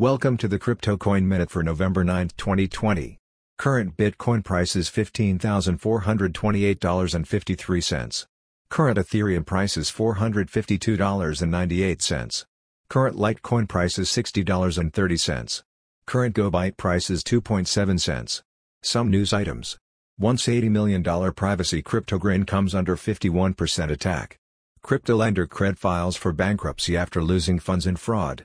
Welcome to the Crypto Coin Minute for November 9, 2020. Current Bitcoin price is $15,428.53. Current Ethereum price is $452.98. Current Litecoin price is $60.30. Current GoByte price is 2.7 cents. Some news items. Once $80 million privacy crypto Grin comes under 51% attack. Crypto lender Cred files for bankruptcy after losing funds in fraud.